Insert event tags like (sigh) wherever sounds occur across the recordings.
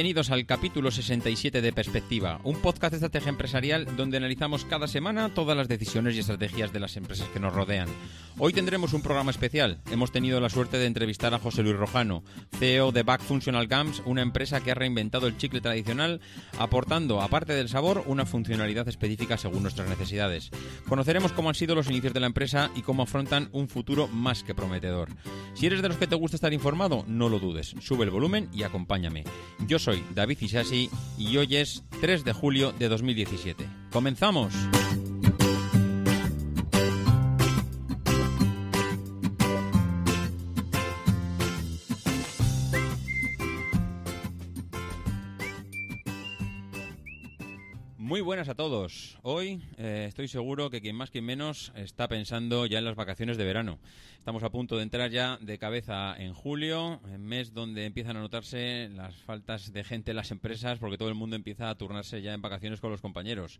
Bienvenidos al capítulo 67 de Perspectiva, un podcast de estrategia empresarial donde analizamos cada semana todas las decisiones y estrategias de las empresas que nos rodean. Hoy tendremos un programa especial. Hemos tenido la suerte de entrevistar a José Luis Rojano, CEO de Back Functional Gums, una empresa que ha reinventado el chicle tradicional, aportando, aparte del sabor, una funcionalidad específica según nuestras necesidades. Conoceremos cómo han sido los inicios de la empresa y cómo afrontan un futuro más que prometedor. Si eres de los que te gusta estar informado, no lo dudes. Sube el volumen y acompáñame. Yo soy David Isasi y hoy es 3 de julio de 2017. ¡Comenzamos! Buenas a todos. Hoy eh, estoy seguro que quien más, quien menos está pensando ya en las vacaciones de verano. Estamos a punto de entrar ya de cabeza en julio, en mes donde empiezan a notarse las faltas de gente en las empresas porque todo el mundo empieza a turnarse ya en vacaciones con los compañeros.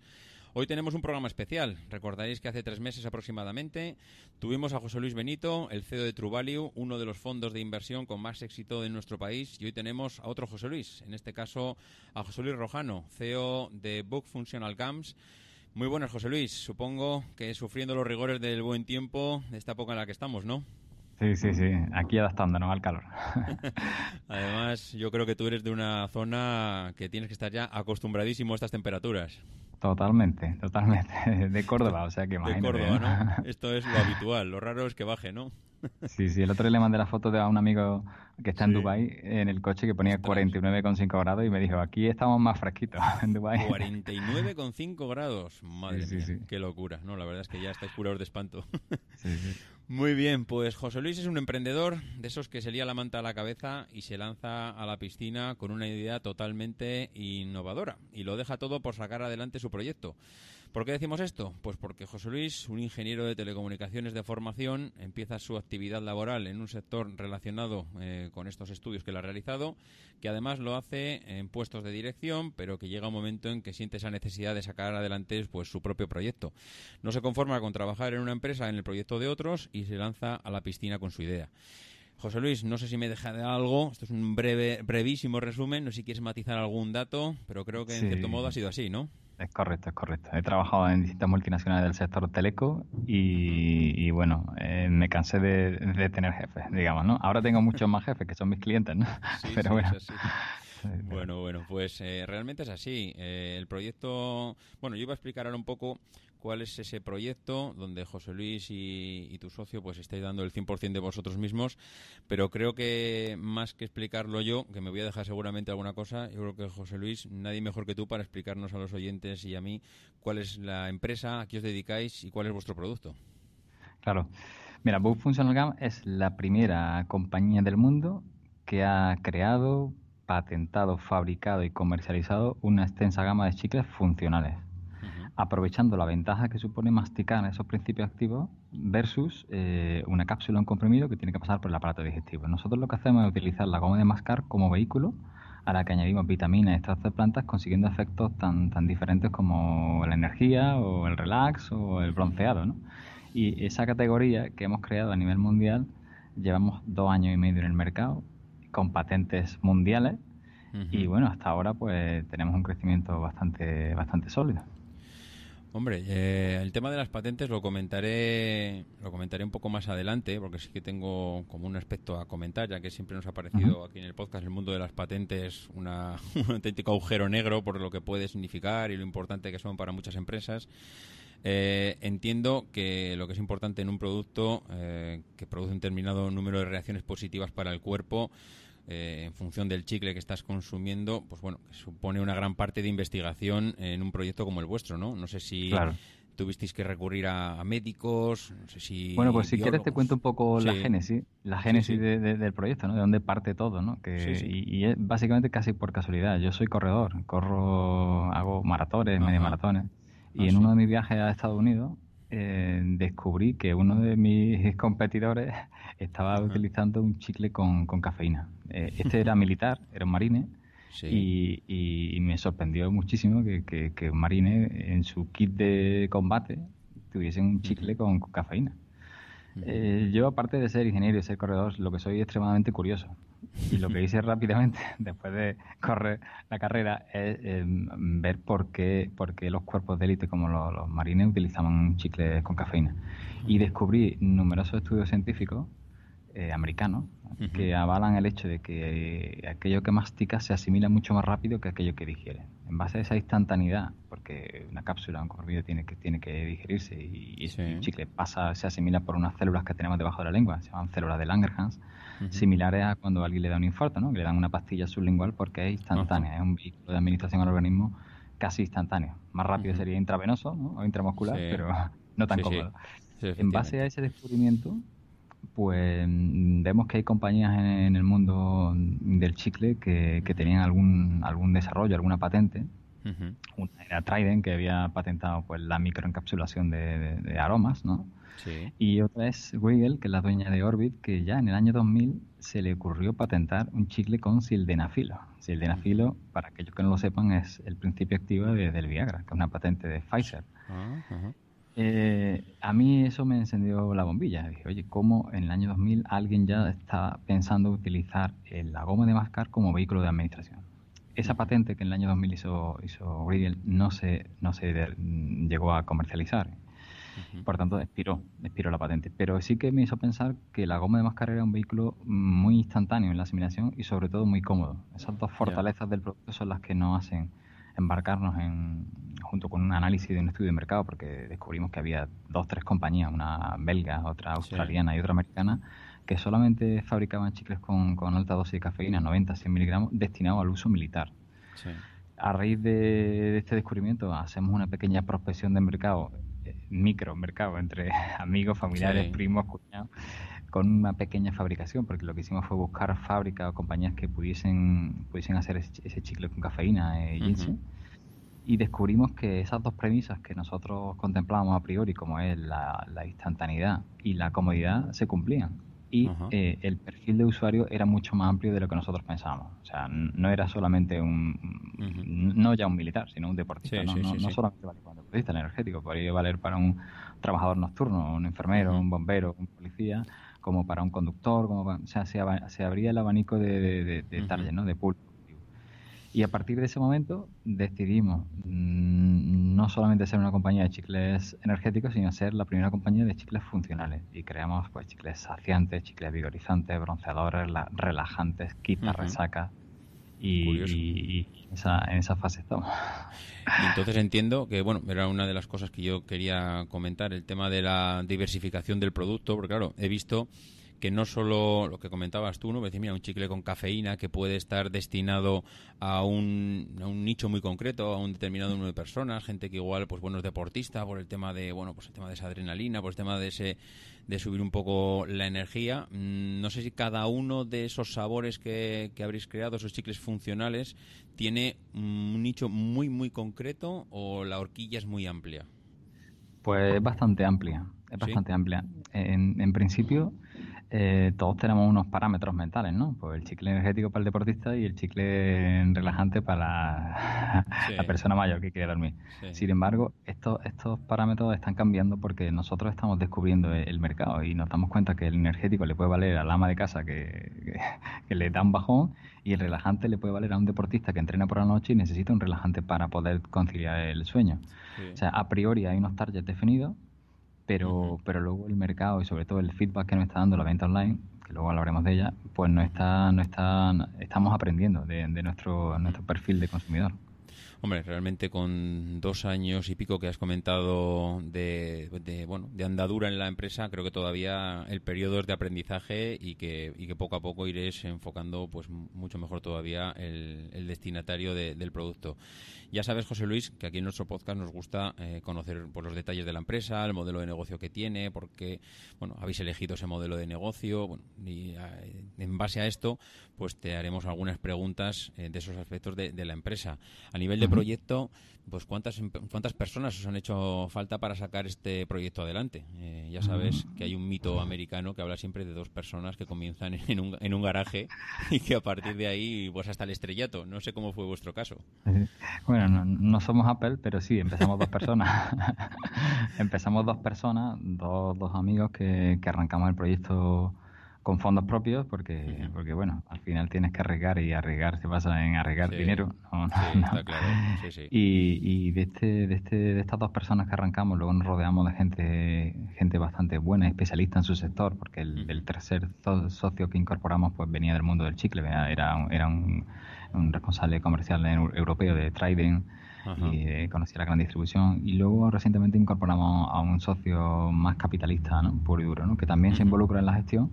Hoy tenemos un programa especial. Recordaréis que hace tres meses aproximadamente tuvimos a José Luis Benito, el CEO de True Value, uno de los fondos de inversión con más éxito en nuestro país. Y hoy tenemos a otro José Luis, en este caso a José Luis Rojano, CEO de Book Functional Camps. Muy buenas, José Luis. Supongo que sufriendo los rigores del buen tiempo de esta época en la que estamos, ¿no? Sí, sí, sí. Aquí adaptándonos al calor. (laughs) Además, yo creo que tú eres de una zona que tienes que estar ya acostumbradísimo a estas temperaturas. Totalmente, totalmente. (laughs) De Córdoba, o sea que De Córdoba, ¿no? (laughs) Esto es lo habitual. Lo raro es que baje, ¿no? Sí, sí. El otro día le mandé la foto de a un amigo que está en Dubái en el coche que ponía 49,5 grados y me dijo, aquí estamos más fresquitos en Dubái. 49,5 grados. Madre mía, qué locura. No, la verdad es que ya estáis curados de espanto. Sí, sí. Muy bien, pues José Luis es un emprendedor de esos que se lía la manta a la cabeza y se lanza a la piscina con una idea totalmente innovadora y lo deja todo por sacar adelante su proyecto. ¿Por qué decimos esto? Pues porque José Luis, un ingeniero de telecomunicaciones de formación, empieza su actividad laboral en un sector relacionado eh, con estos estudios que él ha realizado, que además lo hace en puestos de dirección, pero que llega un momento en que siente esa necesidad de sacar adelante pues, su propio proyecto. No se conforma con trabajar en una empresa en el proyecto de otros y se lanza a la piscina con su idea. José Luis, no sé si me deja de algo. Esto es un breve, brevísimo resumen. No sé si quieres matizar algún dato, pero creo que en cierto modo ha sido así, ¿no? Es correcto, es correcto. He trabajado en distintas multinacionales del sector teleco y, bueno, eh, me cansé de, tener jefes, digamos, ¿no? Ahora tengo muchos más jefes que son mis clientes, ¿no? (laughs) Pero bueno. (laughs) Bueno, bueno, pues eh, realmente es así. Eh, el proyecto, bueno, yo iba a explicar ahora un poco cuál es ese proyecto donde José Luis y, tu socio pues estáis dando el 100% de vosotros mismos, pero creo que más que explicarlo yo, que me voy a dejar seguramente alguna cosa, yo creo que José Luis, nadie mejor que tú para explicarnos a los oyentes y a mí cuál es la empresa, a qué os dedicáis y cuál es vuestro producto. Claro. Mira, Book Functional Gum es la primera compañía del mundo que ha creado, patentado, fabricado y comercializado una extensa gama de chicles funcionales aprovechando la ventaja que supone masticar esos principios activos versus eh, una cápsula, un comprimido que tiene que pasar por el aparato digestivo. Nosotros lo que hacemos es utilizar la goma de mascar como vehículo a la que añadimos vitaminas y extractos de plantas consiguiendo efectos tan, tan diferentes como la energía o el relax o el bronceado. ¿no? Y esa categoría que hemos creado a nivel mundial llevamos dos años y medio en el mercado con patentes mundiales Y bueno, hasta ahora pues tenemos un crecimiento bastante, bastante sólido. Hombre, eh, el tema de las patentes lo comentaré, lo comentaré un poco más adelante, porque sí que tengo como un aspecto a comentar, ya que siempre nos ha parecido aquí en el podcast el mundo de las patentes una, (laughs) un auténtico agujero negro por lo que puede significar y lo importante que son para muchas empresas. Eh, entiendo que lo que es importante en un producto eh, que produce un determinado número de reacciones positivas para el cuerpo, eh, en función del chicle que estás consumiendo, pues bueno, supone una gran parte de investigación en un proyecto como el vuestro, ¿no? No sé si tuvisteis que recurrir a, médicos, no sé si... Bueno, pues si quieres te cuento un poco la génesis, la génesis del proyecto, ¿no? De dónde parte todo, ¿no? Que, y, es básicamente casi por casualidad. Yo soy corredor, corro, hago maratones, medio maratones. Y ah, en uno de mis viajes a Estados Unidos eh, descubrí que uno de mis (laughs) competidores estaba utilizando un chicle con, cafeína. Eh, este era (laughs) militar, era un marine, y, me sorprendió muchísimo que, que, un marine en su kit de combate tuviese un chicle con, cafeína. Eh, yo, aparte de ser ingeniero y ser corredor, lo que soy extremadamente curioso. Y lo que hice rápidamente, (laughs) después de correr la carrera, es em, ver por qué, por qué, los cuerpos de élite como los, marines utilizaban chicles con cafeína. Y descubrí numerosos estudios científicos eh, americanos que avalan el hecho de que aquello que mastica se asimila mucho más rápido que aquello que digiere. En base a esa instantaneidad, porque una cápsula, un comprimido tiene que, tiene que digerirse y, el chicle pasa, se asimila por unas células que tenemos debajo de la lengua, se llaman células de Langerhans, similares a cuando a alguien le da un infarto, ¿no? que le dan una pastilla sublingual porque es instantánea, es un vehículo de administración al organismo casi instantáneo. Más rápido sería intravenoso o intramuscular, pero (laughs) no tan cómodo. en base a ese descubrimiento, pues mm, vemos que hay compañías en, el mundo del chicle que, tenían algún, algún desarrollo, alguna patente. Una era Trident, que había patentado pues la microencapsulación de, aromas, ¿no? Y otra es Weigel, que es la dueña de Orbit, que ya en el año 2000 se le ocurrió patentar un chicle con sildenafilo. Sildenafilo, para aquellos que no lo sepan, es el principio activo del Viagra, que es una patente de Pfizer. Ah, eh, a mí eso me encendió la bombilla. Dije, oye, ¿cómo en el año 2000 alguien ya está pensando utilizar la goma de mascar como vehículo de administración? Esa patente que en el año 2000 hizo, hizo no se, no se llegó a comercializar. Por tanto, expiró, expiró la patente. Pero sí que me hizo pensar que la goma de mascar era un vehículo muy instantáneo en la asimilación y sobre todo muy cómodo. Esas dos fortalezas del producto son las que nos hacen embarcarnos en, junto con un análisis de un estudio de mercado, porque descubrimos que había dos, tres compañías, una belga, otra australiana y otra americana, que solamente fabricaban chicles con, alta dosis de cafeína, 90, 100 miligramos, destinados al uso militar. A raíz de, este descubrimiento hacemos una pequeña prospección de mercado, micro mercado, entre (laughs) amigos, familiares, primos, cuñados, con una pequeña fabricación, porque lo que hicimos fue buscar fábricas o compañías que pudiesen, pudiesen hacer ese, chicle con cafeína eh, y descubrimos que esas dos premisas que nosotros contemplábamos a priori, como es la, instantaneidad y la comodidad, se cumplían. Y eh, el perfil de usuario era mucho más amplio de lo que nosotros pensábamos. O sea, no era solamente un, no ya un militar, sino un deportista. no, no, solamente vale para un deportista, el energético, podría valer para un trabajador nocturno, un enfermero, un bombero, un policía como para un conductor, como o sea, se, abría el abanico de, de, target, ¿no? de público. Y a partir de ese momento decidimos mm, no solamente ser una compañía de chicles energéticos, sino ser la primera compañía de chicles funcionales. Y creamos pues chicles saciantes, chicles vigorizantes, bronceadores, relajantes, quita resaca. Y, esa, en esa fase estamos. entonces entiendo que, bueno, era una de las cosas que yo quería comentar, el tema de la diversificación del producto, porque claro, he visto que no solo lo que comentabas tú, ¿no? Decir, mira, un chicle con cafeína que puede estar destinado a un, a un nicho muy concreto, a un determinado número de personas, gente que igual, pues bueno, es deportista por el tema de, bueno, pues el tema de esa adrenalina, por el tema de ese, de subir un poco la energía. Mm, no sé si cada uno de esos sabores que, que habréis creado, esos chicles funcionales, tiene un nicho muy, muy concreto o la horquilla es muy amplia. Pues es bastante amplia, es bastante amplia. En, en principio Eh, todos tenemos unos parámetros mentales, ¿no? Pues el chicle energético para el deportista y el chicle relajante para la, persona mayor que quiere dormir. Sin embargo, estos, estos parámetros están cambiando porque nosotros estamos descubriendo el mercado y nos damos cuenta que el energético le puede valer al ama de casa que, que, le da un bajón y el relajante le puede valer a un deportista que entrena por la noche y necesita un relajante para poder conciliar el sueño. O sea, a priori hay unos targets definidos pero, pero luego el mercado y sobre todo el feedback que nos está dando la venta online, que luego hablaremos de ella, pues no está, no está, estamos aprendiendo de, de nuestro, nuestro perfil de consumidor. Hombre, realmente con dos años y pico que has comentado de, bueno, de andadura en la empresa, creo que todavía el periodo es de aprendizaje y que, y que poco a poco iréis enfocando pues mucho mejor todavía el, destinatario del producto. Ya sabes, José Luis, que aquí en nuestro podcast nos gusta eh, conocer por pues, los detalles de la empresa, el modelo de negocio que tiene, porque bueno, habéis elegido ese modelo de negocio. Y eh, en base a esto, pues te haremos algunas preguntas eh, de esos aspectos de, la empresa. A nivel de proyecto, pues ¿cuántas, em, cuántas personas os han hecho falta para sacar este proyecto adelante. Eh, ya sabes que hay un mito americano que habla siempre de dos personas que comienzan en un, en un garaje (laughs) y que a partir de ahí pues hasta el estrellato. No sé cómo fue vuestro caso. (laughs) Bueno, no, somos Apple, pero sí, empezamos dos personas. (laughs) empezamos dos personas, dos, dos amigos que, que arrancamos el proyecto con fondos propios porque porque bueno al final tienes que arriesgar y arriesgar se pasa en arriesgar dinero Y, y de este de este de estas dos personas que arrancamos luego nos rodeamos de gente gente bastante buena especialista en su sector porque el, tercer socio que incorporamos pues venía del mundo del chicle era era un, responsable comercial europeo de trading y eh, conocía la gran distribución. Y luego recientemente incorporamos a un socio más capitalista, ¿no? puro y duro, ¿no? que también se involucra en la gestión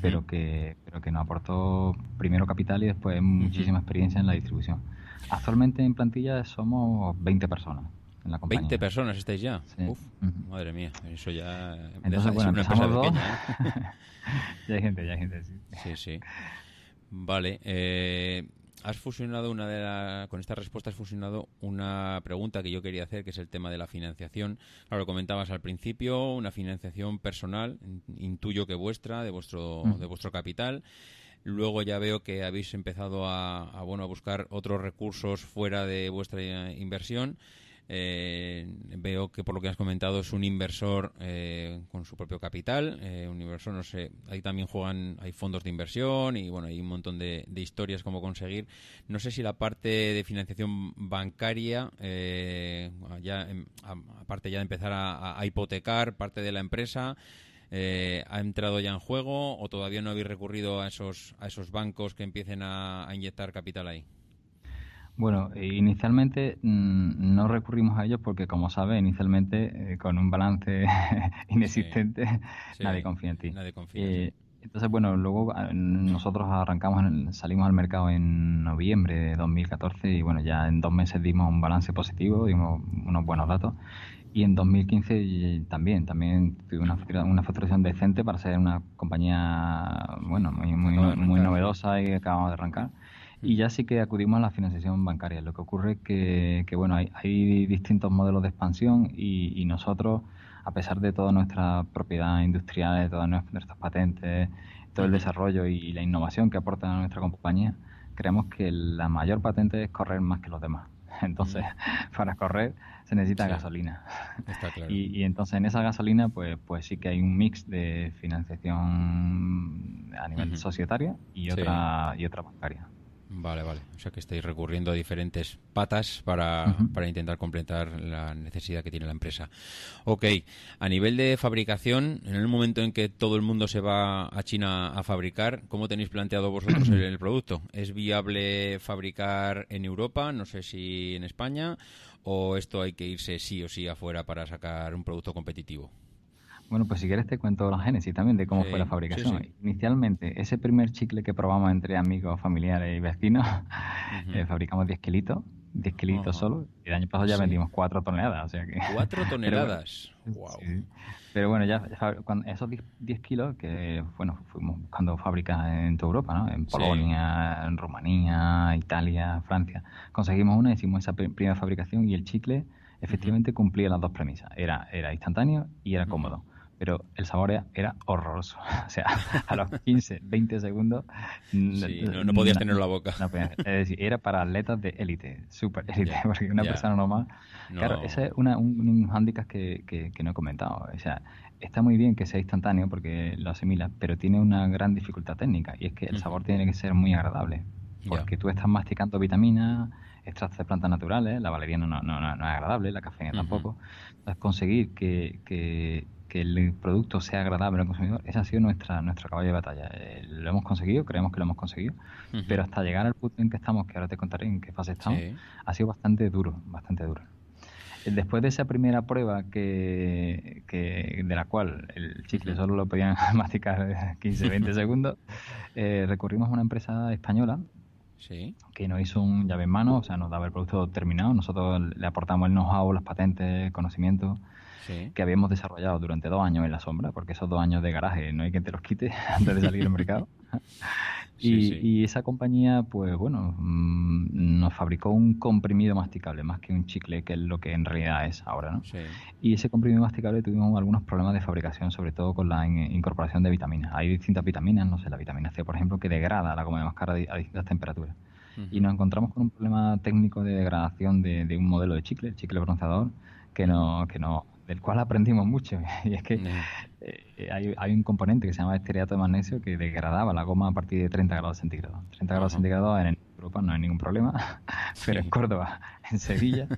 pero que pero que nos aportó primero capital y después muchísima experiencia en la distribución. Actualmente en plantilla somos 20 personas en la compañía. 20 personas estáis ya. Uf, madre mía, eso ya Entonces, bueno, empezamos dos. ¿eh? (laughs) ya hay gente, ya hay gente, sí. Sí, sí. Vale, eh, has fusionado una de con esta respuesta has fusionado una pregunta que yo quería hacer, que es el tema de la financiación. Claro, lo comentabas al principio, una financiación personal, intuyo que vuestra, de vuestro, mm. de vuestro capital. Luego ya veo que habéis empezado a, bueno, a buscar otros recursos fuera de vuestra inversión. Eh, veo que por lo que has comentado es un inversor eh, con su propio capital, eh, un inversor, no sé, ahí también juegan, hay fondos de inversión y bueno, hay un montón de, historias como conseguir. No sé si la parte de financiación bancaria, ya em, aparte ya de empezar a, hipotecar parte de la empresa, ha entrado ya en juego o todavía no habéis recurrido a esos, a esos bancos que empiecen a inyectar capital ahí. Bueno, eh, inicialmente mm, no recurrimos a ellos porque, como sabes, inicialmente eh, con un balance (laughs) inexistente nadie confía en ti. Eh, entonces, bueno, luego ah, nosotros arrancamos, salimos al mercado en noviembre de 2014 y bueno, ya en dos meses dimos un balance positivo, dimos unos buenos datos. Y en 2015 también, también tuve una, una facturación decente para ser una compañía, bueno, muy, muy, muy novedosa y acabamos de arrancar. Y ya sí que acudimos a la financiación bancaria. Lo que ocurre es que, que bueno, hay, hay, distintos modelos de expansión y, y, nosotros, a pesar de toda nuestra propiedad industrial, de todas nuestras patentes, todo el desarrollo y la innovación que aporta a nuestra compañía, creemos que la mayor patente es correr más que los demás. (laughs) Entonces, para correr se necesita gasolina. Está claro. (laughs) y, y, entonces en esa gasolina, pues, pues sí que hay un mix de financiación a nivel societaria y otra, y otra bancaria. Vale, vale. O sea que estáis recurriendo a diferentes patas para, para, intentar completar la necesidad que tiene la empresa. Ok, a nivel de fabricación, en el momento en que todo el mundo se va a China a fabricar, ¿cómo tenéis planteado vosotros (clears throat) el, el producto? ¿Es viable fabricar en Europa, no sé si en España, o esto hay que irse sí o sí afuera para sacar un producto competitivo? Bueno, pues si quieres te cuento la génesis también de cómo fue la fabricación. Inicialmente, ese primer chicle que probamos entre amigos, familiares y vecinos, (laughs) eh, fabricamos 10 kilitos, 10 kilitos solo, y el año pasado ya vendimos 4 toneladas. O sea que... 4 (laughs) toneladas, wow. Pero bueno, ya, esos 10, kilos que, bueno, fuimos buscando fábricas en toda Europa, ¿no? En Polonia, en Rumanía, Italia, Francia. Conseguimos una, hicimos esa primera fabricación y el chicle efectivamente cumplía las dos premisas. Era, era instantáneo y era cómodo pero el sabor era, horroroso. (laughs) O sea, a los 15, 20 segundos... no, podías tenerlo en la boca. es decir, era para atletas de élite, súper élite, (laughs) porque una persona normal... Claro, ese es una, un, un hándicap que, que, no he comentado. O sea, está muy bien que sea instantáneo porque lo asimila, pero tiene una gran dificultad técnica y es que el sabor tiene que ser muy agradable. Porque tú estás masticando vitaminas, extractos de plantas naturales, la valeriana no, no, no, es agradable, la cafeína tampoco. Entonces, conseguir que, que, el producto sea agradable al consumidor, ese ha sido nuestra, nuestro caballo de batalla. Eh, lo hemos conseguido, creemos que lo hemos conseguido, pero hasta llegar al punto en que estamos, que ahora te contaré en qué fase estamos, ha sido bastante duro, bastante duro. Después de esa primera prueba que, de la cual el chicle solo lo podían (laughs) masticar (laughs) 15, 20 (laughs) segundos, eh, recurrimos a una empresa española que nos hizo un llave en mano, o sea, nos daba el producto terminado. Nosotros le aportamos el know-how, las patentes, el conocimiento que habíamos desarrollado durante dos años en la sombra, porque esos dos años de garaje no hay quien te los quite (laughs) antes de salir al mercado. (laughs) y, esa compañía, pues bueno, mm, nos fabricó un comprimido masticable, más que un chicle, que es lo que en realidad es ahora, ¿no? Y ese comprimido masticable tuvimos algunos problemas de fabricación, sobre todo con la incorporación de vitaminas. Hay distintas vitaminas, no sé, la vitamina C, por ejemplo, que degrada la goma de a, distintas temperaturas. Y nos encontramos con un problema técnico de degradación de, un modelo de chicle, el chicle bronceador, que no, que no del cual aprendimos mucho. (laughs) Y es que eh, hay, hay, un componente que se llama estereato de magnesio que degradaba la goma a partir de 30 grados centígrados. 30 grados centígrados en Europa no hay ningún problema, (laughs) pero en Córdoba, (laughs) en Sevilla,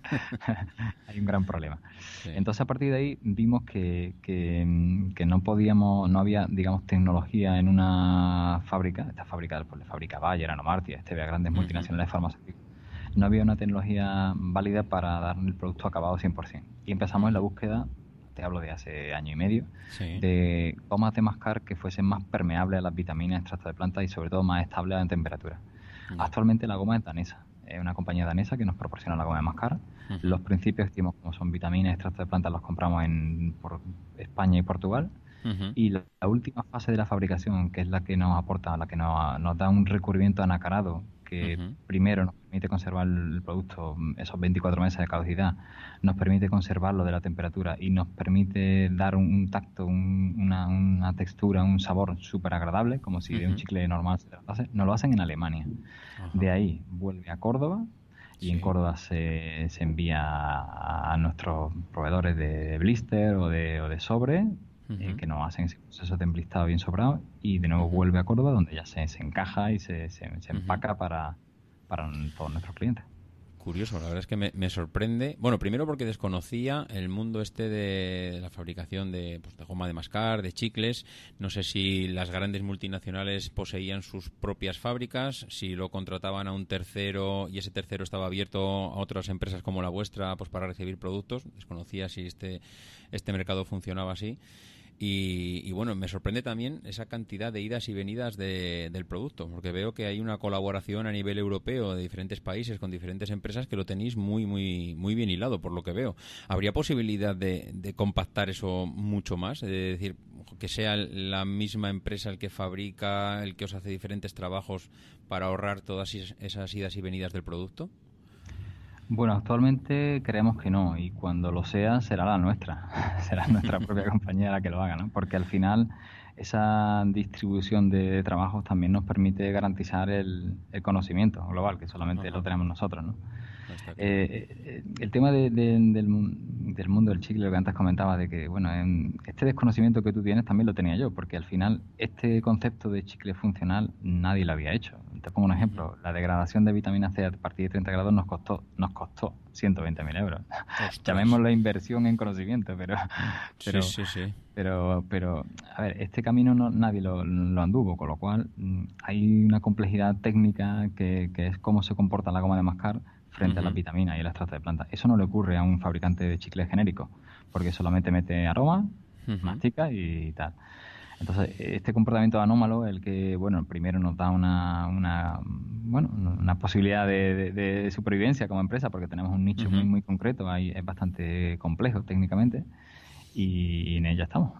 hay un gran problema. Entonces a partir de ahí vimos que, que, no podíamos, no había, digamos, tecnología en una fábrica, esta fábrica pues, la fábrica Bayer, Anomartia, este vea grandes multinacionales farmacéuticas, no había una tecnología válida para dar el producto acabado 100%. Y empezamos en la búsqueda, te hablo de hace año y medio, de gomas de mascar que fuesen más permeables a las vitaminas, extractos de plantas y sobre todo más estables en temperatura. Actualmente la goma es danesa, es una compañía danesa que nos proporciona la goma de mascar. Los principios activos como son vitaminas, extractos de plantas los compramos en por España y Portugal. Y la, última fase de la fabricación, que es la que nos aporta, la que nos, nos da un recubrimiento anacarado que primero nos permite conservar el producto mm, esos 24 meses de caducidad, nos permite conservarlo de la temperatura y nos permite dar un, tacto, una, textura, un sabor súper agradable, como si de un chicle normal se tratase, nos lo hacen en Alemania. De ahí vuelve a Córdoba y en Córdoba se, se envía a, nuestros proveedores de blister o de, o de sobre eh, que nos hacen ese proceso de emblistado bien sobrado y de nuevo vuelve a Córdoba donde ya se, se encaja y se, se, empaca para, para todos nuestros clientes. Curioso, la verdad es que me, sorprende. Bueno, primero porque desconocía el mundo este de, la fabricación de, pues, de, goma de mascar, de chicles. No sé si las grandes multinacionales poseían sus propias fábricas, si lo contrataban a un tercero y ese tercero estaba abierto a otras empresas como la vuestra pues para recibir productos. Desconocía si este, este mercado funcionaba así. Y, bueno, me sorprende también esa cantidad de idas y venidas del producto, porque veo que hay una colaboración a nivel europeo de diferentes países con diferentes empresas que lo tenéis muy, muy, muy bien hilado, por lo que veo. ¿Habría posibilidad de, de compactar eso mucho más? De decir, que sea la misma empresa el que fabrica, el que os hace diferentes trabajos para ahorrar todas esas idas y venidas del producto? Bueno, actualmente creemos que no y cuando lo sea será la nuestra, (laughs) será nuestra propia (laughs) compañía la que lo haga, ¿no? Porque al final esa distribución de trabajos también nos permite garantizar el, conocimiento global, que solamente lo tenemos nosotros, ¿no? Eh, eh, el tema del, del, mundo del chicle, lo que antes comentaba, de que, bueno, este desconocimiento que tú tienes también lo tenía yo, porque al final este concepto de chicle funcional nadie lo había hecho. Te pongo un ejemplo, la degradación de vitamina C a partir de 30 grados nos costó, nos costó 120.000 euros. (laughs) Llamémoslo inversión en conocimiento, pero, pero, pero, pero, a ver, este camino no, nadie lo, anduvo, con lo cual mm, hay una complejidad técnica que, que es cómo se comporta la goma de mascar frente a las vitaminas y el extracto de planta. Eso no le ocurre a un fabricante de chicles genérico, porque solamente mete aroma, mastica y tal. Entonces, este comportamiento anómalo, el que, bueno, primero nos da una, una bueno, una posibilidad de, supervivencia como empresa, porque tenemos un nicho muy, muy concreto, ahí es bastante complejo técnicamente, y, en ella estamos.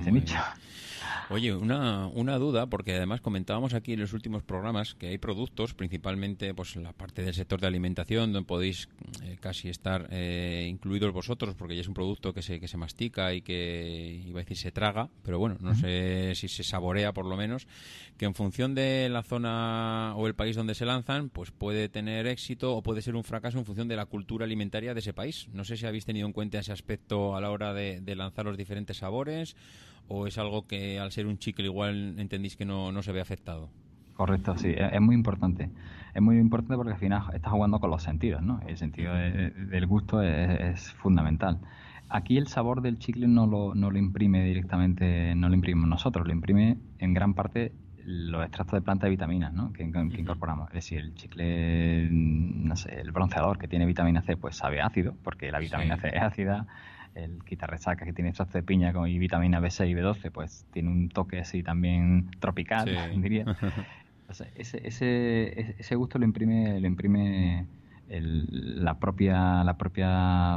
ese nicho. Oye, una, una duda, porque además comentábamos aquí en los últimos programas que hay productos, principalmente pues la parte del sector de alimentación, donde podéis eh, casi estar eh, incluidos vosotros, porque ya es un producto que se, que se mastica y que, iba a decir, se traga, pero bueno, no sé si se saborea por lo menos, que en función de la zona o el país donde se lanzan, pues puede tener éxito o puede ser un fracaso en función de la cultura alimentaria de ese país. No sé si habéis tenido en cuenta ese aspecto a la hora de, de lanzar los diferentes sabores o es algo que al ser un chicle igual entendéis que no, no se ve afectado? Correcto, sí, es, muy importante. Es muy importante porque al final estás jugando con los sentidos, ¿no? El sentido del gusto es, fundamental. Aquí el sabor del chicle no lo, no lo imprime directamente, no lo imprimimos nosotros, lo imprime en gran parte los extractos de planta de vitaminas ¿no? que, incorporamos. Es decir, el chicle, no sé, el bronceador que tiene vitamina C, pues sabe ácido, porque la vitamina C es ácida el quitarresaca que tiene extracto de piña con, y vitamina B6 y B12, pues tiene un toque así también tropical, (laughs) diría. (laughs) ese, ese, ese gusto lo imprime, lo imprime el, la propia la propia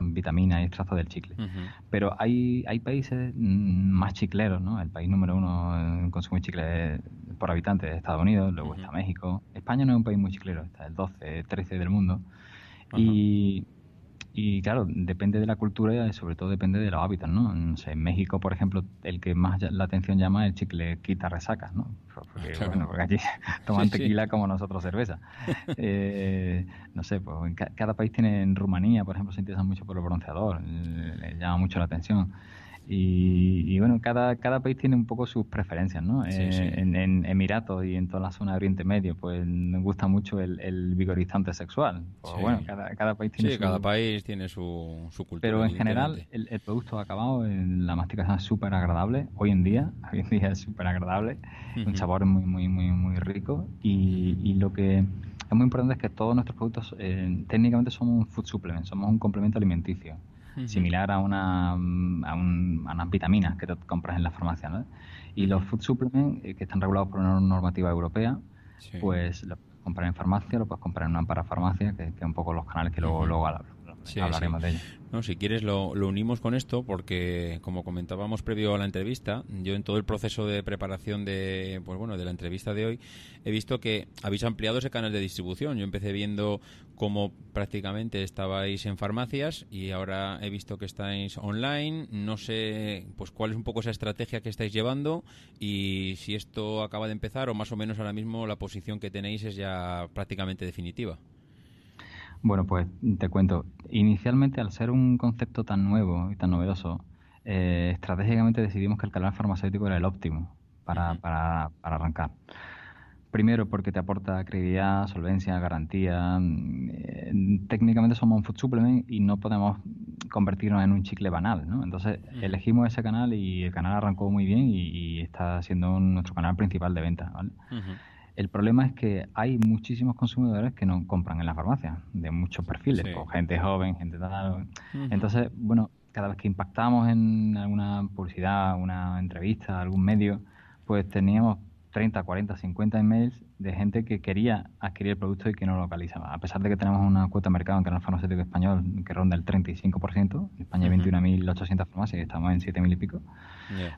Vitamina y extracto del chicle. Uh -huh. Pero hay, hay países mm, más chicleros, ¿no? El país número uno en consumo de chicle por habitante es Estados Unidos, luego uh -huh. está México. España no es un país muy chiclero, está el 12, 13 del mundo. Uh -huh. Y y claro, depende de la cultura y sobre todo depende de los hábitos, ¿no? en México, por ejemplo, el que más la atención llama es el chicle quita resacas, ¿no? Porque, (laughs) bueno, porque allí (laughs) toman tequila como nosotros cerveza. (laughs) eh, no sé, pues cada país tiene, en Rumanía, por ejemplo, se interesa mucho por el bronceador, le llama mucho la atención. Y, bueno, cada, cada país tiene un poco sus preferencias, ¿no? Eh, en, Emiratos y en toda la zona de Oriente Medio, pues me gusta mucho el, vigorizante sexual. Pues bueno, cada, cada, país tiene su... cada país tiene su, su cultura. Pero en general, el, producto acabado, la masticación es súper agradable. Hoy en día, (laughs) hoy en día es súper agradable. Un sabor muy, muy, muy, muy rico. Y, y lo que es muy importante es que todos nuestros productos eh, técnicamente somos un food supplement, somos un complemento alimenticio similar a, una, mm, a, unas vitaminas que te compras en la farmacia. ¿no? Y los food supplements, eh, que están regulados por una normativa europea, pues los puedes comprar en farmacia, lo puedes comprar en una parafarmacia, que, que un poco los canales que luego, luego hablaremos de ellos. No, si quieres lo, unimos con esto porque, como comentábamos previo a la entrevista, yo en todo el proceso de preparación de, pues bueno, de la entrevista de hoy he visto que habéis ampliado ese canal de distribución. Yo empecé viendo cómo prácticamente estabais en farmacias y ahora he visto que estáis online. No sé, pues cuál es un poco esa estrategia que estáis llevando y si esto acaba de empezar o más o menos ahora mismo la posición que tenéis es ya prácticamente definitiva. Bueno, pues te cuento. Inicialmente, al ser un concepto tan nuevo y tan novedoso, eh, estratégicamente decidimos que el canal farmacéutico era el óptimo para, para, para arrancar. Primero porque te aporta credibilidad, solvencia, garantía. Mm, técnicamente somos un food supplement y no podemos convertirnos en un chicle banal, ¿no? Entonces elegimos ese canal y el canal arrancó muy bien y, está siendo nuestro canal principal de venta, El problema es que hay muchísimos consumidores que no compran en la farmacia, de muchos perfiles, pues, gente joven, gente tal. Entonces, bueno, cada vez que impactamos en alguna publicidad, una entrevista, algún medio, pues teníamos 30, 40, 50 emails de gente que quería adquirir el producto y que no lo localizaba. A pesar de que tenemos una cuota de mercado en canal farmacéutico español que ronda el 35%, en España hay 21.800 farmacias y estamos en 7.000 y pico.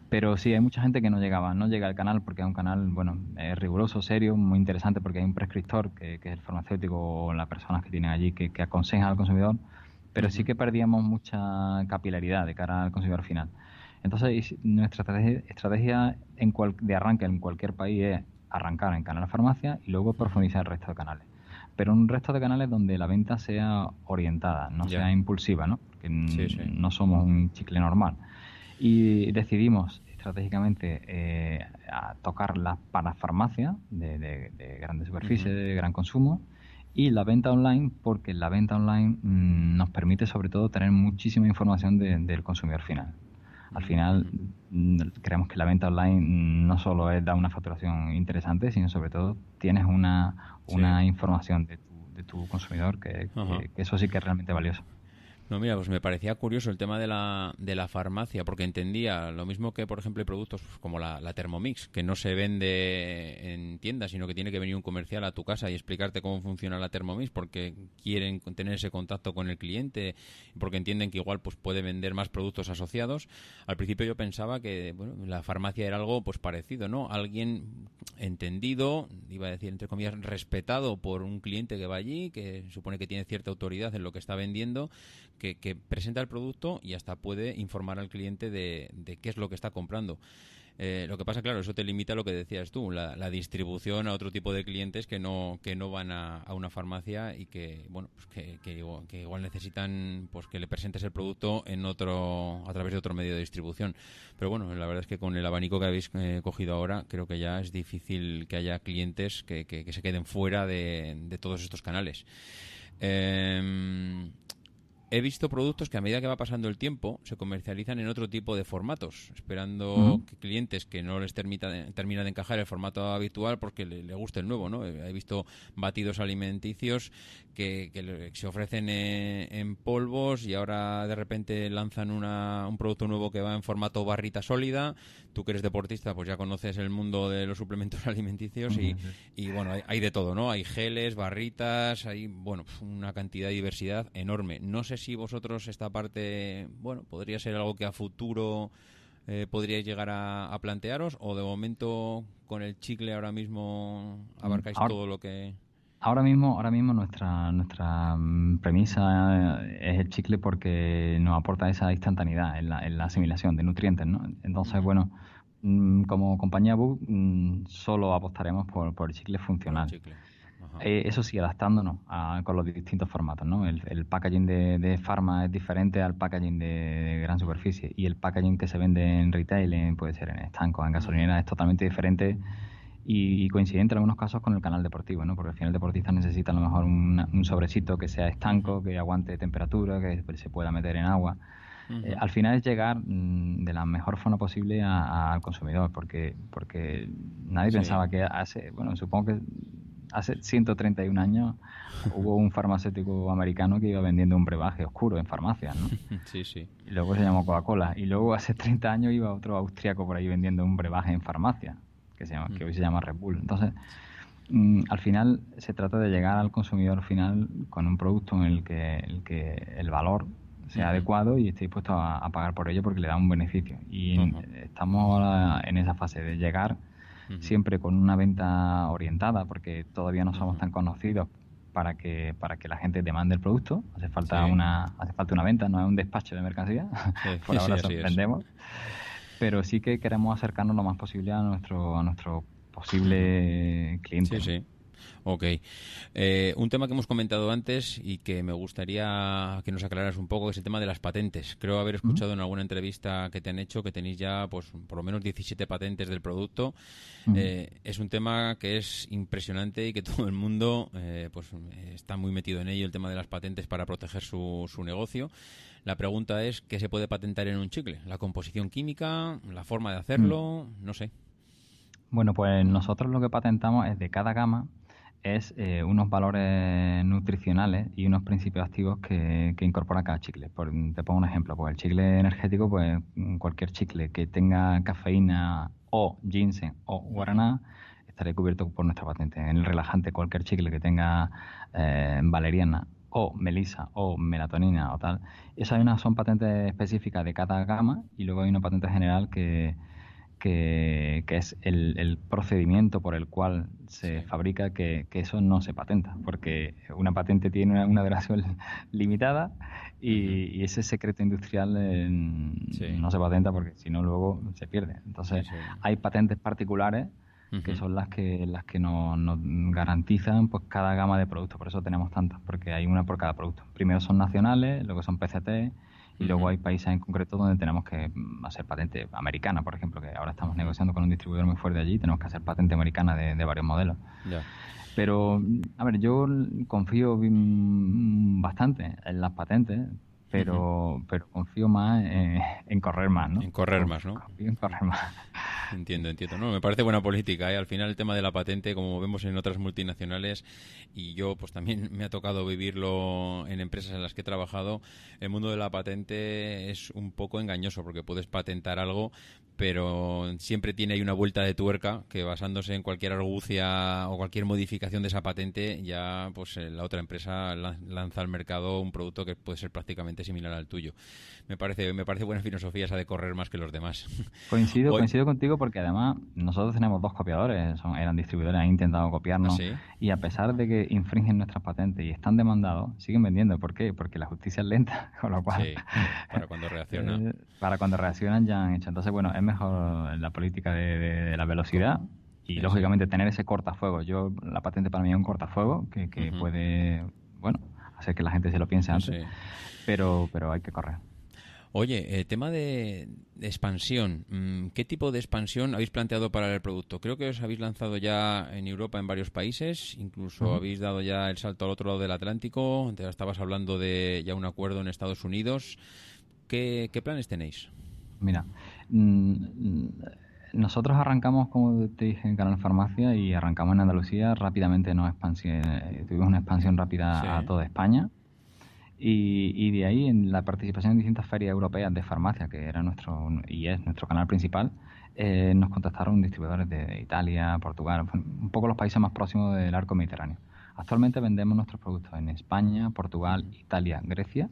Pero sí, hay mucha gente que no llegaba. No llega al canal porque es un canal, bueno, es riguroso, serio, muy interesante porque hay un prescriptor que, es el farmacéutico o las personas que tienen allí que, que aconsejan al consumidor. Pero sí que perdíamos mucha capilaridad de cara al consumidor final. Entonces, nuestra estrategia, en de arranque en cualquier país es arrancar en canal farmacia y luego profundizar el resto de canales. Pero un resto de canales donde la venta sea orientada, no sea impulsiva, ¿no? Que no somos un chicle normal. Y decidimos estratégicamente eh, a tocar la parafarmacia de, de, grandes superficies, de gran consumo, y la venta online, porque la venta online mm, nos permite sobre todo tener muchísima información del consumidor final. Al final, mm, creemos que la venta online no solo es da una facturación interesante, sino sobre todo tienes una, una información de tu, de tu consumidor que, que, eso sí que es realmente valioso. No, mira, pues me parecía curioso el tema de la, de la farmacia, porque entendía lo mismo que, por ejemplo, hay productos como la, Thermomix, que no se vende en tiendas, sino que tiene que venir un comercial a tu casa y explicarte cómo funciona la Thermomix, porque quieren tener ese contacto con el cliente, porque entienden que igual pues puede vender más productos asociados. Al principio yo pensaba que bueno, la farmacia era algo pues parecido, ¿no? Alguien entendido, iba a decir entre comillas, respetado por un cliente que va allí, que supone que tiene cierta autoridad en lo que está vendiendo, que, presenta el producto y hasta puede informar al cliente de, qué es lo que está comprando. Eh, lo que pasa, claro, eso te limita a lo que decías tú, la, distribución a otro tipo de clientes que no que no van a, una farmacia y que bueno pues que, igual, necesitan pues que le presentes el producto en otro a través de otro medio de distribución. Pero bueno, la verdad es que con el abanico que habéis eh, cogido ahora, creo que ya es difícil que haya clientes que, se queden fuera de, todos estos canales. Eh, he visto productos que a medida que va pasando el tiempo se comercializan en otro tipo de formatos, esperando que clientes que no les termina, termina de encajar el formato habitual porque le, guste el nuevo, ¿no? He visto batidos alimenticios que, se ofrecen en, polvos y ahora de repente lanzan un producto nuevo que va en formato barrita sólida. Tú que eres deportista, pues ya conoces el mundo de los suplementos (laughs) alimenticios y, y bueno, hay, hay, de todo, ¿no? Hay geles, barritas, hay, bueno, una cantidad de diversidad enorme. No sé si vosotros esta parte, bueno, podría ser algo que a futuro eh, podríais llegar a, plantearos o de momento con el chicle ahora mismo abarcáis todo lo que ahora mismo ahora mismo nuestra nuestra mm, premisa es el chicle porque nos aporta esa instantaneidad en la, en la asimilación de nutrientes no entonces bueno mm, como compañía Book mm, solo apostaremos por, por el chicle funcional eh, eso sí, adaptándonos con los distintos formatos. ¿no? El, packaging de, de Pharma es diferente al packaging de, gran superficie y el packaging que se vende en retail, puede ser en estancos, en gasolineras, es totalmente diferente y, coincidente en algunos casos con el canal deportivo, ¿no? porque al final el deportista necesita a lo mejor un sobrecito que sea estanco, que aguante temperatura, que se pueda meter en agua. Eh, al final es llegar mm, de la mejor forma posible al consumidor, porque porque nadie pensaba que hace, bueno, supongo que hace 131 años hubo un farmacéutico americano que iba vendiendo un brebaje oscuro en farmacias, ¿no? (laughs) Sí, sí. Y luego se llamó Coca-Cola. Y luego hace 30 años iba otro austriaco por ahí vendiendo un brebaje en farmacia, que, se llama, que hoy se llama Red Bull. Entonces, mm, al final se trata de llegar al consumidor final con un producto en el que el, que el valor sea adecuado y esté dispuesto a, pagar por ello porque le da un beneficio. Y estamos ahora en esa fase de llegar siempre con una venta orientada, porque todavía no somos tan conocidos para que para que la gente demande el producto. Hace falta una hace falta una venta, no es un despacho de mercancía. (laughs) Por ahora sorprendemos. Pero sí que queremos acercarnos lo más posible a nuestro a nuestro posible cliente. Sí, sí. Ok. Eh, un tema que hemos comentado antes y que me gustaría que nos aclararas un poco es el tema de las patentes. Creo haber escuchado en alguna entrevista que te han hecho que tenéis ya pues por lo menos 17 patentes del producto. Eh, es un tema que es impresionante y que (laughs) todo el mundo eh, pues está muy metido en ello, el tema de las patentes para proteger su, su negocio. La pregunta es, ¿qué se puede patentar en un chicle? ¿La composición química? ¿La forma de hacerlo? No sé. Bueno, pues nosotros lo que patentamos es de cada gama es eh, unos valores nutricionales y unos principios activos que, incorpora cada chicle. Por, te pongo un ejemplo, pues el chicle energético, pues cualquier chicle que tenga cafeína o ginseng o guaraná estaría cubierto por nuestra patente. En el relajante, cualquier chicle que tenga eh, valeriana o melisa o melatonina o tal, esas son patentes específicas de cada gama y luego hay una patente general que que, es el, procedimiento por el cual se fabrica, que, eso no se patenta, porque una patente tiene una, duración (laughs) limitada y, ese secreto industrial no se patenta porque si no luego se pierde. Entonces hay patentes particulares que son las que las que nos, garantizan pues cada gama de productos, por eso tenemos tantas, porque hay una por cada producto. Primero son nacionales, luego son PCT y luego hay países en concreto donde tenemos que mm, hacer patente americana, por ejemplo, que ahora estamos negociando con un distribuidor muy fuerte allí, tenemos que hacer patente americana de, varios modelos. Pero, a ver, yo confío bastante en las patentes, pero, pero confío más en, correr más, ¿no? En correr más, ¿no? Confío en correr más. (laughs) Entiendo, entiendo. No, me parece buena política. ¿eh? Al final el tema de la patente, como vemos en otras multinacionales, y yo pues también (laughs) me ha tocado vivirlo en empresas en las que he trabajado, el mundo de la patente es un poco engañoso porque puedes patentar algo, pero siempre tiene ahí una vuelta de tuerca que basándose en cualquier argucia o cualquier modificación de esa patente, ya pues eh, la otra empresa lanza al mercado un producto que puede ser prácticamente similar al tuyo. Me parece, me parece buena filosofía esa de correr más que los demás. (laughs) Coincido, coincido contigo porque además nosotros tenemos dos copiadores, son, eran distribuidores, han intentado copiarnos ¿Ah, y a pesar de que infringen nuestras patentes y están demandados, siguen vendiendo. ¿Por qué? Porque la justicia es lenta, (laughs) con lo cual... para cuando reaccionan. (laughs) Eh, para cuando reaccionan ya han hecho. Entonces, bueno, es mejor la política de, la velocidad y lógicamente tener ese cortafuego. Yo, la patente para mí es un cortafuego que, puede, bueno, hacer que la gente se lo piense antes, pero, pero hay que correr. Oye, eh, tema de, expansión. Mm, ¿Qué tipo de expansión habéis planteado para el producto? Creo que os habéis lanzado ya en Europa en varios países, incluso habéis dado ya el salto al otro lado del Atlántico. Te estabas hablando de ya un acuerdo en Estados Unidos. ¿Qué, planes tenéis? Mira, nosotros arrancamos, como te dije, en Canal Farmacia y arrancamos en Andalucía. Rápidamente nos eh, tuvimos una expansión rápida a toda España y, de ahí, en la participación en distintas ferias europeas de farmacia, que era nuestro y es nuestro canal principal, eh, nos contactaron distribuidores de Italia, Portugal, un poco los países más próximos del arco mediterráneo. Actualmente vendemos nuestros productos en España, Portugal, Italia, Grecia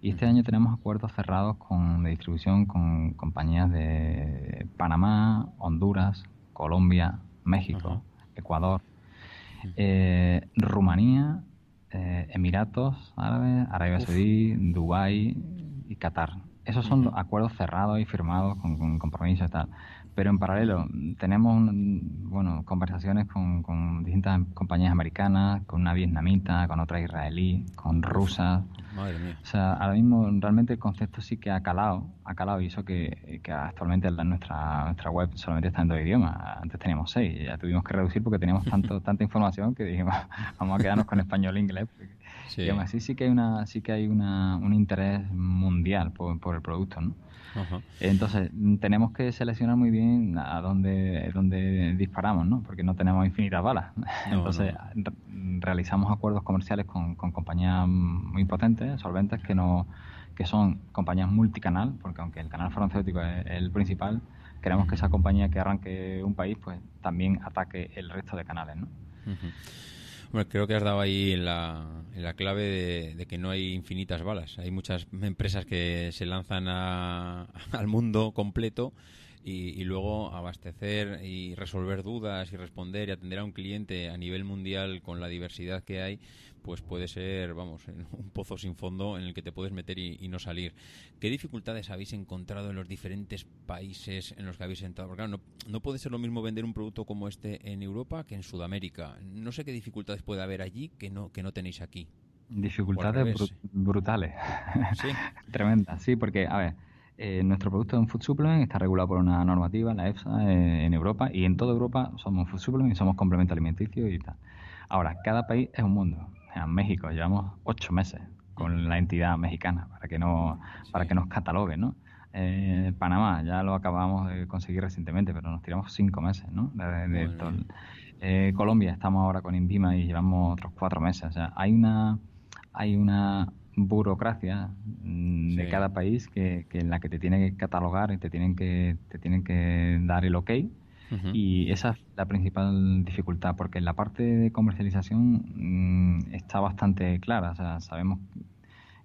y este año tenemos acuerdos cerrados con, de distribución con compañías de Panamá, Honduras, Colombia, México, Ecuador, eh, Rumanía eh, Emiratos Árabes, Arabia Saudí, Dubái y Qatar. Esos son acuerdos cerrados y firmados con, con compromisos y tal. Pero en paralelo tenemos bueno, conversaciones con, distintas compañías americanas, con una vietnamita, con otra israelí, con rusas. Madre mía. O sea, ahora mismo realmente el concepto sí que ha calado, ha calado y eso que, que actualmente nuestra, nuestra web solamente está en dos idiomas. Antes teníamos seis, ya tuvimos que reducir porque teníamos tanto, (laughs) tanta información que dijimos, vamos a quedarnos con español e inglés. Sí. Y así sí que hay una, sí que hay una, un interés mundial por, por el producto, ¿no? Entonces, tenemos que seleccionar muy bien a dónde, dónde disparamos, ¿no? Porque no tenemos infinitas balas. (laughs) Entonces, realizamos acuerdos comerciales con, compañías muy potentes, solventes, que no que son compañías multicanal, porque aunque el canal farmacéutico es el principal, queremos que esa compañía que arranque un país, pues también ataque el resto de canales, ¿no? Creo que has dado ahí la, la clave de, que no hay infinitas balas. Hay muchas empresas que se lanzan (laughs) al mundo completo y, luego abastecer y resolver dudas y responder y atender a un cliente a nivel mundial con la diversidad que hay, pues puede ser, vamos, (laughs) un pozo sin fondo en el que te puedes meter y, no salir. ¿Qué dificultades habéis encontrado en los diferentes países en los que habéis entrado? Porque claro, no, no puede ser lo mismo vender un producto como este en Europa que en Sudamérica. No sé qué dificultades puede haber allí que no, que no tenéis aquí. Dificultades brutales. Sí. (laughs) Tremendas, sí, porque, a ver, eh, nuestro producto es un food supplement, está regulado por una normativa, la EFSA, eh, en Europa, y en toda Europa somos food supplement y somos complemento alimenticio y tal. Ahora, cada país es un mundo. En México llevamos ocho meses con la entidad mexicana para que no para que nos catalogue, ¿no? Eh, Panamá ya lo acabamos de conseguir recientemente, pero nos tiramos cinco meses, ¿no? De, Colombia estamos ahora con Indima y llevamos otros cuatro meses. O sea, hay una hay una burocracia mm, de cada país que, en la que te tienen que catalogar y te tienen que te tienen que dar el ok. Y esa es la principal dificultad porque la parte de comercialización mm, está bastante clara. O sea sabemos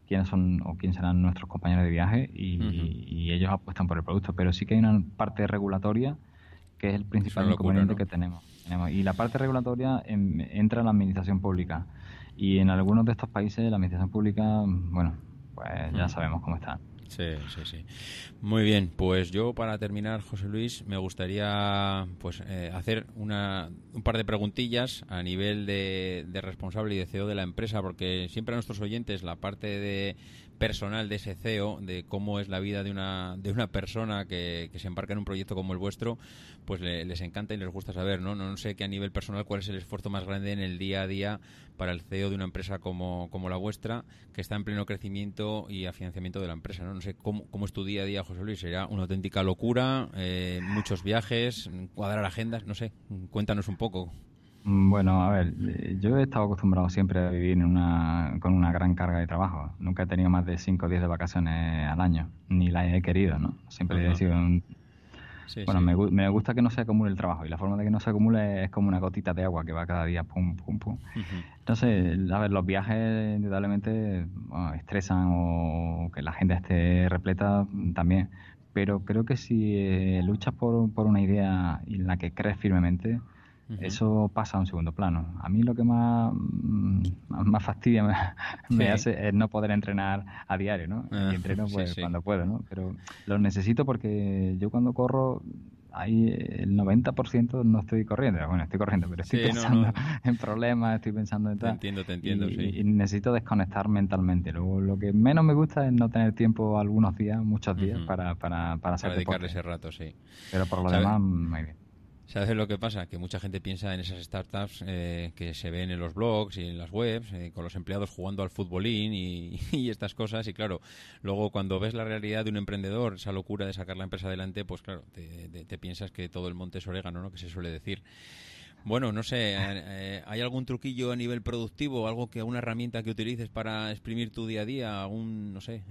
quiénes son o quiénes serán nuestros compañeros de viaje y, ellos apuestan por el producto. Pero sí que hay una parte regulatoria que es el principal inconveniente que tenemos. y la parte regulatoria entra en la administración pública y en algunos de estos países la administración pública, bueno, pues ya mm. sabemos cómo está. Sí, sí, sí. Muy bien, pues yo para terminar, José Luis, me gustaría pues eh, hacer una, un par de preguntillas a nivel de, de responsable y de CEO de la empresa, porque siempre a nuestros oyentes la parte de personal de ese CEO, de cómo es la vida de una, de una persona que, se embarca en un proyecto como el vuestro, pues les encanta y les gusta saber, ¿no? ¿no? sé qué a nivel personal cuál es el esfuerzo más grande en el día a día para el CEO de una empresa como, como la vuestra, que está en pleno crecimiento y financiamiento de la empresa, ¿no? No sé cómo, cómo es tu día a día, José Luis, será una auténtica locura, eh, muchos viajes, cuadrar agendas, no sé, cuéntanos un poco. Mm, bueno, a ver, eh, yo he estado acostumbrado siempre a vivir en una, con una gran carga de trabajo. Nunca he tenido más de 5 o 10 de vacaciones al año, ni la he querido, ¿no? Siempre he sido un... bueno, Me, me, gusta que no se acumule el trabajo y la forma de que no se acumule es como una gotita de agua que va cada día, pum, pum, pum. Entonces, a ver, los viajes indudablemente estresan o que la gente esté repleta también, pero creo que si eh, luchas por, por una idea en la que crees firmemente, eso pasa a un segundo plano. A mí lo que más, mm, más fastidia me, (laughs) hace es no poder entrenar a diario, ¿no? y ah, entreno pues cuando puedo, ¿no? Pero lo necesito porque yo cuando corro ahí el 90% no estoy corriendo. Bueno, estoy corriendo, pero estoy pensando (laughs) en problemas, estoy pensando en tal. Te entiendo, te entiendo, y, sí. Y necesito desconectar mentalmente. Luego, lo que menos me gusta es no tener tiempo algunos días, muchos días, para, para, para hacer Para dedicarle ese rato, sí. Pero por lo demás, muy bien. ¿Sabes lo que pasa? Que mucha gente piensa en esas startups eh, que se ven en los blogs y en las webs, eh, con los empleados jugando al futbolín y, (laughs) estas cosas. Y claro, luego cuando ves la realidad de un emprendedor, esa locura de sacar la empresa adelante, pues claro, te, piensas que todo el monte es orégano, ¿no? Que se suele decir. Bueno, no sé, eh, ¿hay algún truquillo a nivel productivo, algo que una herramienta que utilices para exprimir tu día a día, algún, no sé,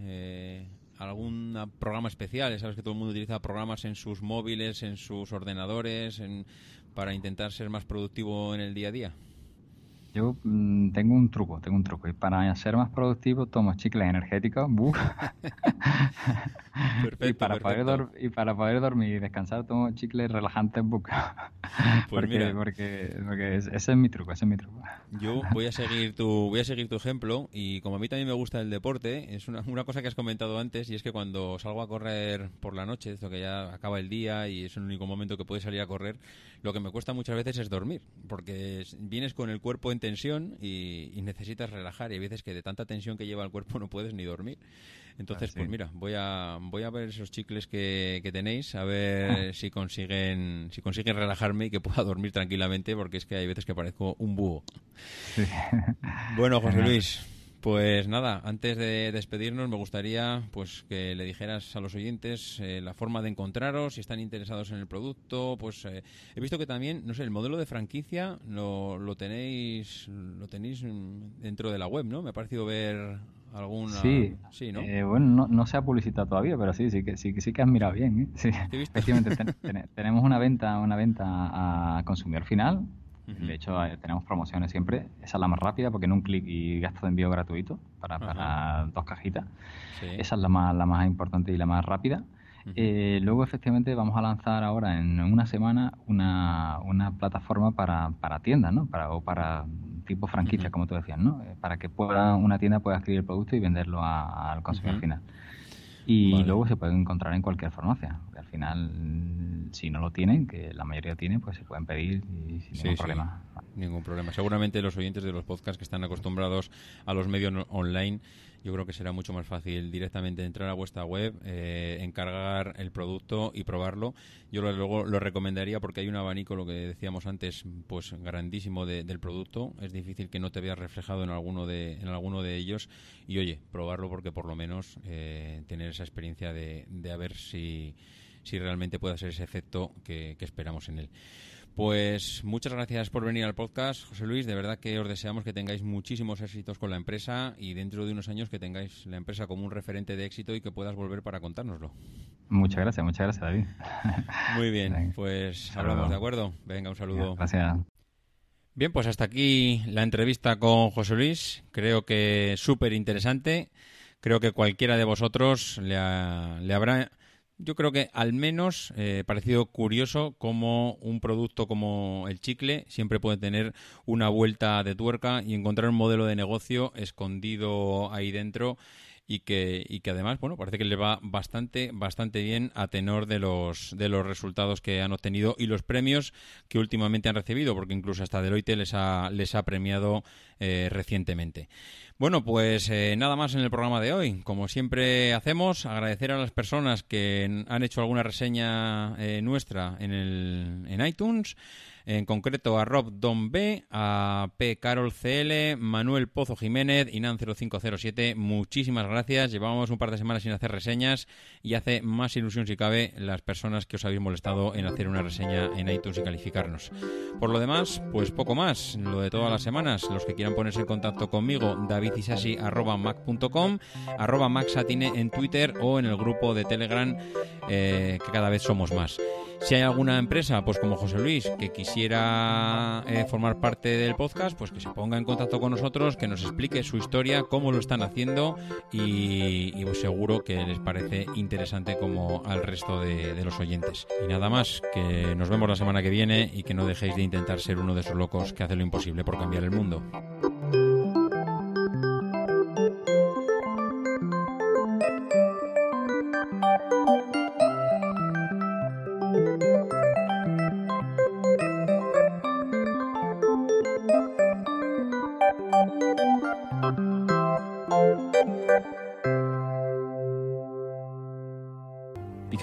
algún programa especial. Sabes que todo el mundo utiliza programas en sus móviles, en sus ordenadores, para intentar ser más productivo en el día a día. Yo mm, tengo un truco, tengo un truco. Y para ser más productivo tomo chicles energéticos. (laughs) y, para Poder y para poder dormir y descansar tomo chicles relajantes. (laughs) Pues porque, porque, ese es mi truco, ese es mi truco. Yo voy a seguir tu, voy a seguir tu ejemplo y como a mí también me gusta el deporte, es una, una cosa que has comentado antes y es que cuando salgo a correr por la noche, esto que ya acaba el día y es el único momento que puedes salir a correr, lo que me cuesta muchas veces es dormir, porque vienes con el cuerpo en tensión y, necesitas relajar. Y hay veces que de tanta tensión que lleva el cuerpo no puedes ni dormir. Entonces, pues mira, voy a voy a ver esos chicles que, que tenéis, a ver si consiguen si consiguen relajarme y que pueda dormir tranquilamente, porque es que hay veces que parezco un búho. Bueno, José Luis, pues nada, antes de despedirnos me gustaría pues que le dijeras a los oyentes eh, la forma de encontraros, si están interesados en el producto, pues eh, he visto que también, no sé, el modelo de franquicia lo, lo tenéis lo tenéis dentro de la web, ¿no? Me ha parecido ver alguna sí, sí ¿no? Eh, bueno no, se ha publicitado todavía pero sí sí que sí, sí que has mirado bien ¿eh? sí. efectivamente tenemos una venta una venta a consumidor final de hecho, eh, tenemos promociones siempre. Esa es la más rápida porque en un clic y gasto de envío gratuito para, dos cajitas. Esa es la más, la más importante y la más rápida. Eh, luego, efectivamente, vamos a lanzar ahora en una semana una, una plataforma para, para tiendas, ¿no? Para, o para tipo franquicia, como tú decías, ¿no? Eh, para que pueda, una tienda pueda escribir el producto y venderlo al consumidor final. Y luego se puede encontrar en cualquier farmacia. Al final, si no lo tienen, que la mayoría tiene, pues se pueden pedir y sin ningún problema. Ningún problema. Seguramente los oyentes de los podcasts que están acostumbrados a los medios online yo creo que será mucho más fácil directamente entrar a vuestra web, eh, encargar el producto y probarlo. Yo luego lo recomendaría porque hay un abanico, lo que decíamos antes, pues grandísimo del producto. Es difícil que no te veas reflejado en alguno de, en alguno de ellos. Y oye, probarlo porque por lo menos eh, tener esa experiencia de, de a ver si, si realmente puede ser ese efecto que esperamos en él. Pues muchas gracias por venir al podcast, José Luis. De verdad que os deseamos que tengáis muchísimos éxitos con la empresa y dentro de unos años que tengáis la empresa como un referente de éxito y que puedas volver para contárnoslo. Muchas gracias, muchas gracias, David. (laughs) Muy bien, pues hablamos, ¿de acuerdo? Venga, un saludo. Gracias. Bien, pues hasta aquí la entrevista con José Luis. Creo que súper interesante. Creo que cualquiera de vosotros le, le habrá yo creo que al menos eh, parecido curioso como un producto como el chicle siempre puede tener una vuelta de tuerca y encontrar un modelo de negocio escondido ahí dentro y que, y que además, bueno, parece que le va bastante, bastante bien a tenor de los, de los resultados que han obtenido y los premios que últimamente han recibido, porque incluso hasta Deloitte les ha, les ha premiado eh, recientemente. Bueno, pues eh, nada más en el programa de hoy. Como siempre hacemos, agradecer a las personas que han hecho alguna reseña eh, nuestra en, el, en iTunes en concreto a Rob Don B, a P. Carol CL, Manuel Pozo Jiménez, Inan0507. Muchísimas gracias. Llevamos un par de semanas sin hacer reseñas y hace más ilusión, si cabe, las personas que os habéis molestado en hacer una reseña en iTunes y calificarnos. Por lo demás, pues poco más. Lo de todas las semanas. Los que quieran ponerse en contacto conmigo, davidisasi.mac.com, arroba maxatine en Twitter o en el grupo de Telegram, eh, que cada vez somos más. Si hay alguna empresa, pues como José Luis, que quisiera eh, formar parte del podcast, pues que se ponga en contacto con nosotros, que nos explique su historia, cómo lo están haciendo y, pues seguro que les parece interesante como al resto de, de los oyentes. Y nada más, que nos vemos la semana que viene y que no dejéis de intentar ser uno de esos locos que hace lo imposible por cambiar el mundo.